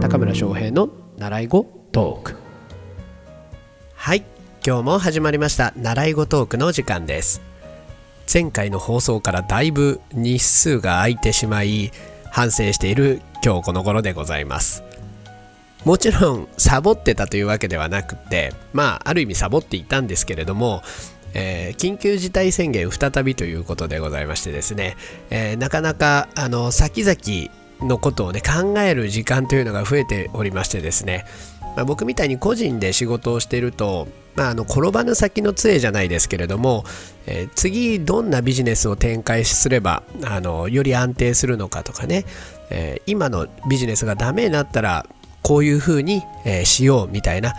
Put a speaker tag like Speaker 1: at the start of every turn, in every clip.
Speaker 1: 高村翔平の習い語トーク。はい今日も始まりました。習い語トークの時間です。前回の放送からだいぶ日数が空いてしまい反省している今日この頃でございます。もちろんサボってたというわけではなくてまあある意味サボっていたんですけれどもえー、緊急事態宣言再びということでございましてですね、えー、なかなかあの先々のことをね考える時間というのが増えておりましてですね、まあ、僕みたいに個人で仕事をしていると、まあ、あの転ばぬ先の杖じゃないですけれども、えー、次どんなビジネスを展開すればあのより安定するのかとかね、え今のビジネスがダメになったらこういうふうに、えしようみたいな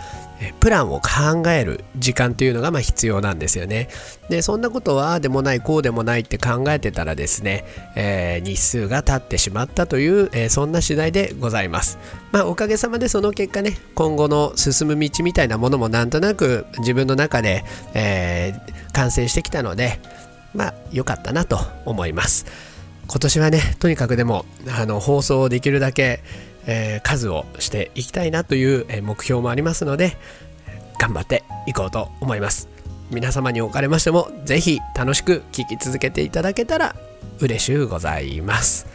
Speaker 1: プランを考える時間というのがま必要なんですよね。でそんなことはでもないこうでもないって考えてたらですね、えー、日数が経ってしまったという、えー、そんな次第でございます。まあおかげさまでその結果ね今後の進む道みたいなものもなんとなく自分の中で、えー、完成してきたのでまあ良かったなと思います。今年はねとにかくでもあの放送をできるだけえー、数をしていきたいなという、目標もありますので頑張っていこうと思います。皆様におかれましても是非楽しく聴き続けていただけたら嬉しゅうございます。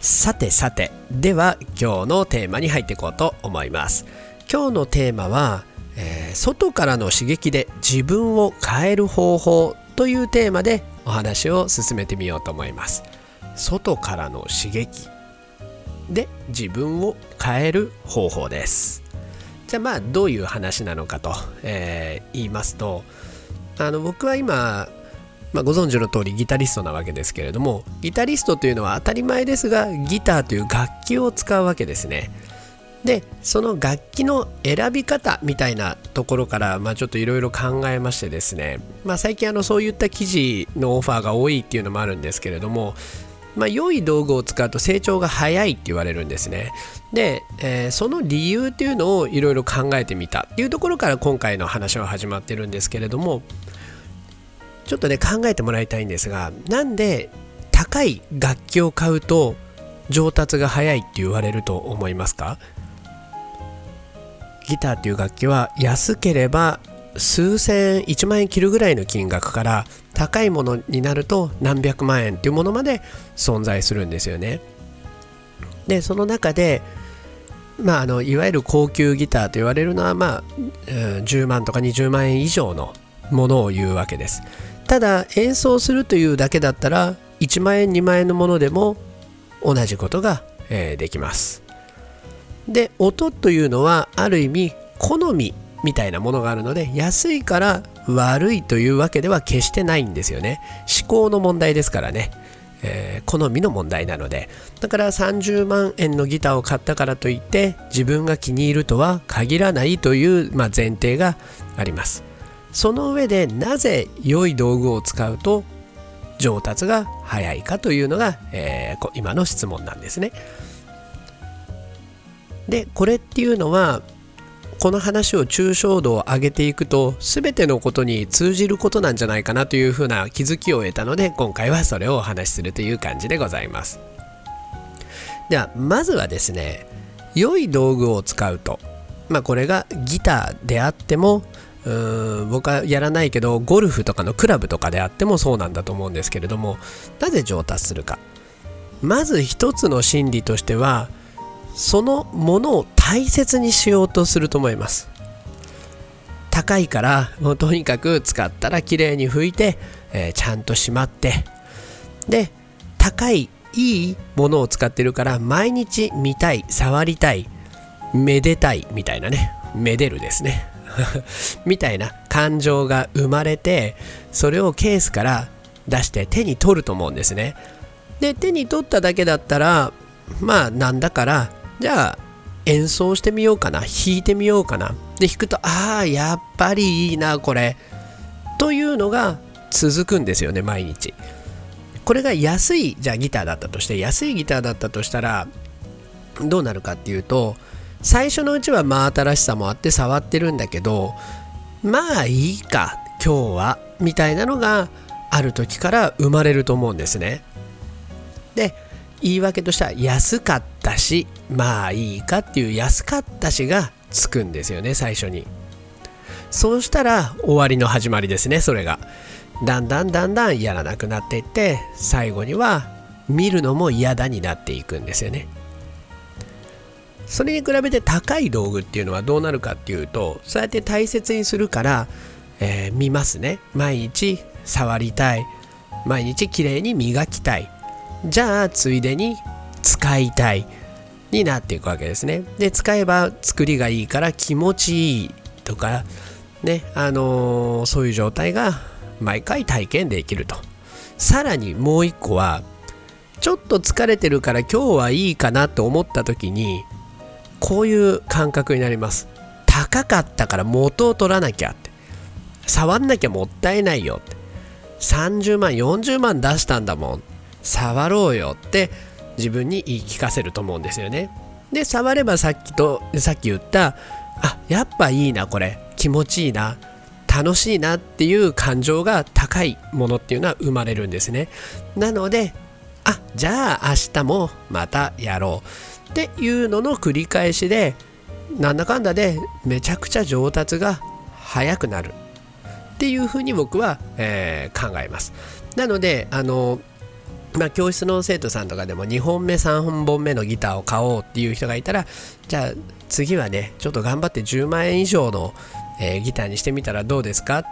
Speaker 1: さてさてでは今日のテーマに入っていこうと思います。今日のテーマは、えー、外からの刺激で自分を変える方法というテーマでお話を進めてみようと思います。外からの刺激。で自分を変える方法です。じゃあまあどういう話なのかと、えー、言いますとあの僕は今、まあ、ご存知の通りギタリストなわけですけれどもギタリストというのは当たり前ですがギターという楽器を使うわけですね。でその楽器の選び方みたいなところから、まあ、ちょっといろいろ考えましてですね、まあ、最近あのそういった記事のオファーが多いっていうのもあるんですけれどもまあ、良い道具を使うと成長が早いって言われるんですね。で、えー、その理由っていうのをいろいろ考えてみたっていうところから今回の話は始まってるんですけれどもちょっとね考えてもらいたいんですがなんで高い楽器を買うと上達が早いって言われると思いますか？ギターっていう楽器は安ければ数千1万円切るぐらいの金額から高いものになると何百万円っていうものまで存在するんですよね。でその中で、まあ、あのいわゆる高級ギターと言われるのは、まあ、10万とか20万円以上のものを言うわけです。ただ演奏するというだけだったら1万円2万円のものでも同じことが、えー、できます。で音というのはある意味好みみたいなものがあるので安いから悪いというわけでは決してないんですよね。思考の問題ですからね、えー、好みの問題なので。だから30万円のギターを買ったからといって自分が気に入るとは限らないという、まあ、前提があります。その上でなぜ良い道具を使うと上達が早いかというのが、えー、今の質問なんですね。でこれっていうのはこの話を抽象度を上げていくと全てのことに通じることなんじゃないかなというふうな気づきを得たので今回はそれをお話しするという感じでございます。ではまずはですね良い道具を使うと。まあこれがギターであってもうーん僕はやらないけどゴルフとかのクラブとかであってもそうなんだと思うんですけれどもなぜ上達するか。まず一つの心理としてはそのものを大切にしようとすると思います。高いからもうとにかく使ったら綺麗に拭いて、えー、ちゃんとしまって。で高いいいものを使ってるから毎日見たい触りたいめでたいみたいなね。めでるですね。みたいな感情が生まれてそれをケースから出して手に取ると思うんですね。で手に取っただけだったらまあなんだからじゃあ演奏してみようかな弾いてみようかな。で弾くとああやっぱりいいなこれ。というのが続くんですよね毎日。これが安いじゃあギターだったとして安いギターだったとしたらどうなるかっていうと最初のうちは真新しさもあって触ってるんだけどまあいいか今日はみたいなのがある時から生まれると思うんですね。で言い訳としては安かったしまあいいかっていう安かったしがつくんですよね最初に。そうしたら終わりの始まりですねそれが。だんだんだんだんやらなくなっていって最後には見るのも嫌だになっていくんですよね。それに比べて高い道具っていうのはどうなるかっていうとそうやって大切にするから、えー、見ますね。毎日触りたい。毎日きれいに磨きたい。じゃあついでに使いたいになっていくわけですね。で使えば作りがいいから気持ちいいとかねあのー、そういう状態が毎回体験できると。さらにもう一個はちょっと疲れてるから今日はいいかなと思った時にこういう感覚になります。高かったから元を取らなきゃって。触んなきゃもったいないよって。30万40万出したんだもん。触ろうよって自分に言い聞かせると思うんですよね。で触ればさっきとさっき言ったあやっぱいいなこれ。気持ちいいな。楽しいなっていう感情が高いものっていうのは生まれるんですね。なのであじゃあ明日もまたやろう。っていうのの繰り返しでなんだかんだでめちゃくちゃ上達が早くなる。っていうふうに僕は、えー、考えます。なのであのまあ、教室の生徒さんとかでも2本目3本目のギターを買おうっていう人がいたらじゃあ次はねちょっと頑張って10万円以上の、えー、ギターにしてみたらどうですかって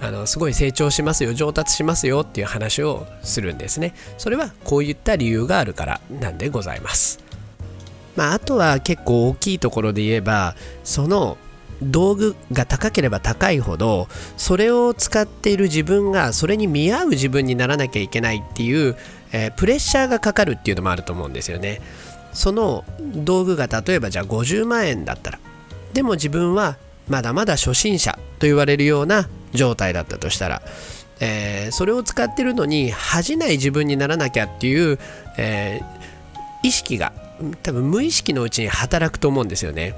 Speaker 1: あのすごい成長しますよ上達しますよっていう話をするんですね。それはこういった理由があるからなんでございます。まあ、あとは結構大きいところで言えばその道具が高ければ高いほどそれを使っている自分がそれに見合う自分にならなきゃいけないっていう、えー、プレッシャーがかかるっていうのもあると思うんですよね。その道具が例えばじゃあ50万円だったらでも自分はまだまだ初心者と言われるような状態だったとしたら、えー、それを使ってるのに恥じない自分にならなきゃっていう、えー、意識が多分無意識のうちに働くと思うんですよね。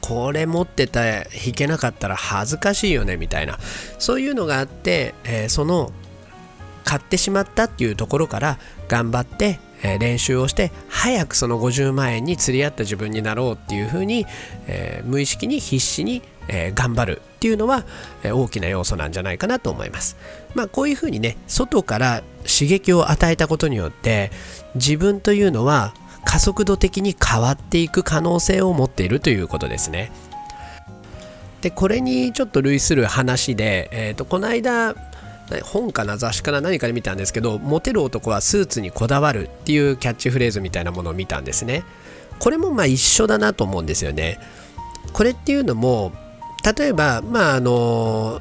Speaker 1: これ持ってた弾けなかったら恥ずかしいよねみたいな。そういうのがあって、えー、その買ってしまったっていうところから頑張って、え、練習をして早くその50万円に釣り合った自分になろうっていうふうに、えー、無意識に必死に、え頑張るっていうのは、え大きな要素なんじゃないかなと思います。まあこういうふうにね外から刺激を与えたことによって自分というのは加速度的に変わっていく可能性を持っているということですね。でこれにちょっと類する話で、えーと、この間本かな雑誌かな何かで見たんですけどモテる男はスーツにこだわるっていうキャッチフレーズみたいなものを見たんですね。これもまあ一緒だなと思うんですよね。これっていうのも例えばまああの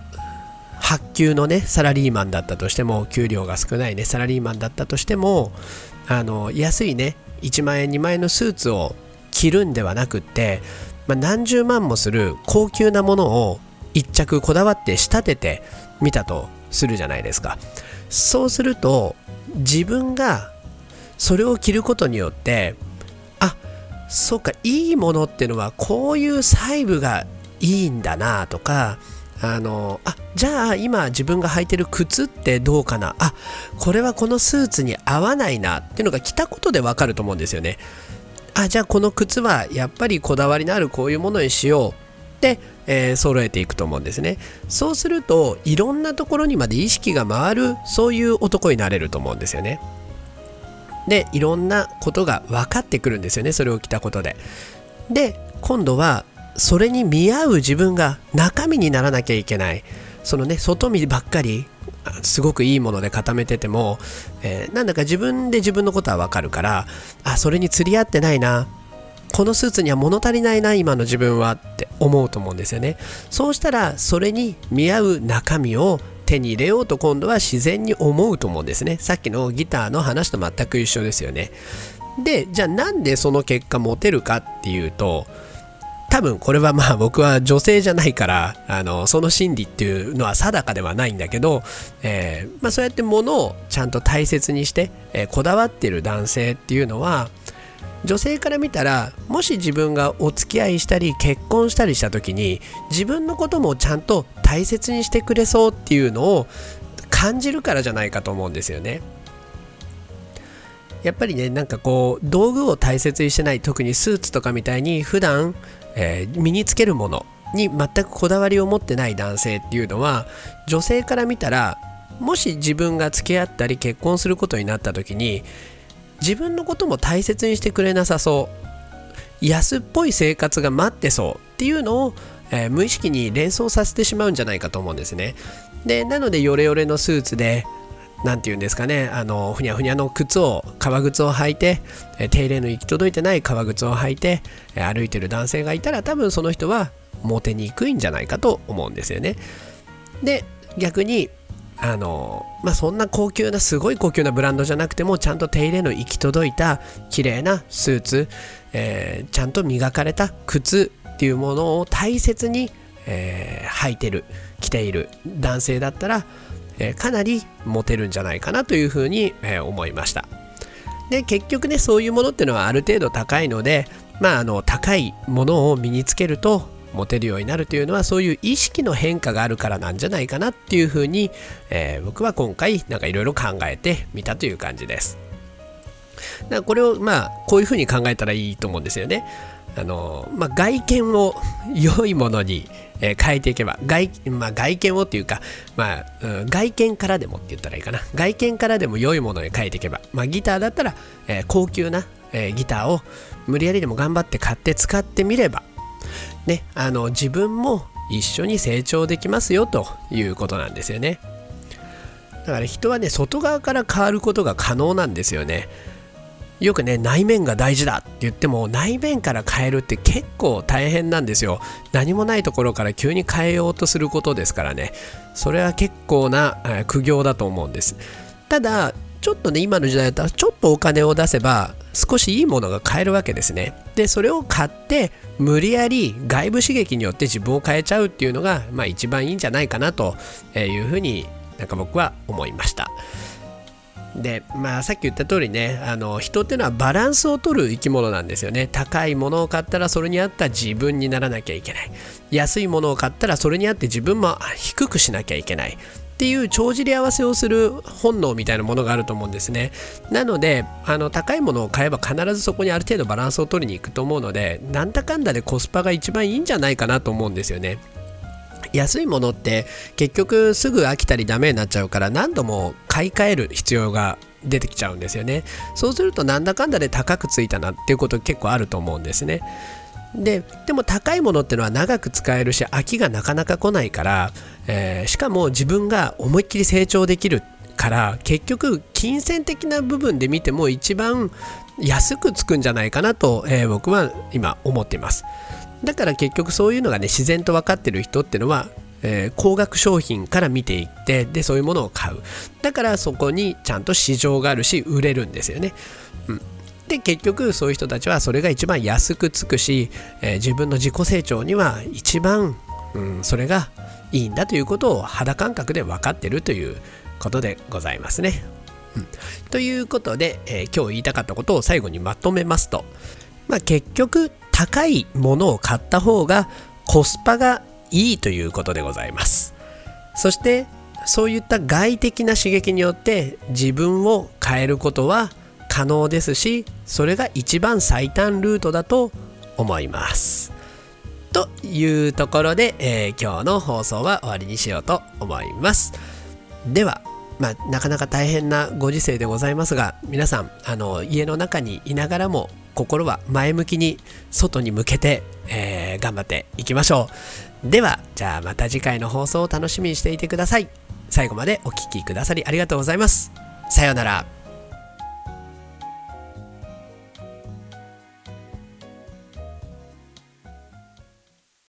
Speaker 1: 発給のねサラリーマンだったとしても給料が少ないねサラリーマンだったとしてもあの安いね1万円2万円のスーツを着るんではなくって、まあ、何十万もする高級なものを1着こだわって仕立ててみたと。するじゃないですか。そうすると自分がそれを着ることによってあそうかいいものっていうのはこういう細部がいいんだなとかあのあじゃあ今自分が履いてる靴ってどうかなあこれはこのスーツに合わないなっていうのが着たことでわかると思うんですよね。あじゃあこの靴はやっぱりこだわりのあるこういうものにしよう。って、えー、揃えていくと思うんですね。そうするといろんなところにまで意識が回るそういう男になれると思うんですよね。でいろんなことが分かってくるんですよねそれを着たことで。で今度はそれに見合う自分が中身にならなきゃいけない。そのね外見ばっかりすごくいいもので固めてても、えー、なんだか自分で自分のことはわかるからあそれに釣り合ってないな。このスーツには物足りないな今の自分はって思うと思うんですよね。そうしたらそれに見合う中身を手に入れようと今度は自然に思うと思うんですね。さっきのギターの話と全く一緒ですよね。でじゃあなんでその結果モテるかっていうと多分これはまあ僕は女性じゃないからあのその心理っていうのは定かではないんだけど、えー、まあ、そうやって物をちゃんと大切にして、えー、こだわってる男性っていうのは女性から見たらもし自分がお付き合いしたり結婚したりした時に自分のこともちゃんと大切にしてくれそうっていうのを感じるからじゃないかと思うんですよね。やっぱりねなんかこう道具を大切にしてない特にスーツとかみたいに普段、えー、身につけるものに全くこだわりを持ってない男性っていうのは女性から見たらもし自分が付き合ったり結婚することになった時に自分のことも大切にしてくれなさそう。安っぽい生活が待ってそうっていうのを、えー、無意識に連想させてしまうんじゃないかと思うんですね。でなのでヨレヨレのスーツで何て言うんですかね。あのふにゃふにゃの靴を革靴を履いて手入れの行き届いてない革靴を履いて歩いてる男性がいたら多分その人はモテにくいんじゃないかと思うんですよね。で逆にあのまあそんな高級なすごい高級なブランドじゃなくてもちゃんと手入れの行き届いた綺麗なスーツ、えー、ちゃんと磨かれた靴っていうものを大切に、えー、履いてる着ている男性だったらえかなりモテるんじゃないかなというふうに、え思いました。で結局ねそういうものっていうのはある程度高いのでまああの高いものを身につけるとモテるようになるというのはそういう意識の変化があるからなんじゃないかなっていうふうに、えー、僕は今回なんかいろいろ考えてみたという感じです。だからこれをまあこういうふうに考えたらいいと思うんですよね。あの、まあ、外見を良いものに、え変えていけば外,、まあ、外見をっていうか、まあうん、外見からでもって言ったらいいかな。外見からでも良いものに変えていけば、まあ、ギターだったら、えー、高級な、えー、ギターを無理やりでも頑張って買って使ってみれば、ね、あの自分も一緒に成長できますよということなんですよね。だから人はね外側から変わることが可能なんですよね。よくね内面が大事だって言っても内面から変えるって結構大変なんですよ。何もないところから急に変えようとすることですからね。それは結構な苦行だと思うんです。ただちょっとね今の時代だったらちょっとお金を出せば少しいいものが買えるわけですね。でそれを買って無理やり外部刺激によって自分を変えちゃうっていうのが、まあ、一番いいんじゃないかなというふうになんか僕は思いました。でまあさっき言った通りねあの人っていうのはバランスを取る生き物なんですよね。高いものを買ったらそれに合った自分にならなきゃいけない。安いものを買ったらそれに合って自分も低くしなきゃいけない。っていう帳尻合わせをする本能みたいなものがあると思うんですね。なのであの高いものを買えば必ずそこにある程度バランスを取りに行くと思うのでなんだかんだでコスパが一番いいんじゃないかなと思うんですよね。安いものって結局すぐ飽きたりダメになっちゃうから何度も買い替える必要が出てきちゃうんですよね。そうするとなんだかんだで高くついたなっていうこと結構あると思うんですね。ででも高いものっていうのは長く使えるし飽きがなかなか来ないから、えー、しかも自分が思いっきり成長できるから結局金銭的な部分で見ても一番安くつくんじゃないかなと、えー、僕は今思っています。だから結局そういうのがね自然と分かってる人っていうのは、えー、高額商品から見ていってでそういうものを買う。だからそこにちゃんと市場があるし売れるんですよね、うん、で結局そういう人たちはそれが一番安くつくし、えー、自分の自己成長には一番、うん、それがいいんだということを肌感覚で分かってるということでございますね。うん、ということで、えー、今日言いたかったことを最後にまとめますと、まあ、結局高いものを買った方がコスパがいいということでございます。そしてそういった外的な刺激によって自分を変えることは可能ですしそれが一番最短ルートだと思います。というところで、えー、今日の放送は終わりにしようと思います。ではまあ、なかなか大変なご時世でございますが皆さんあの家の中にいながらも心は前向きに外に向けて、えー、頑張っていきましょう。ではじゃあまた次回の放送を楽しみにしていてください。最後までお聴きくださりありがとうございます。さようなら。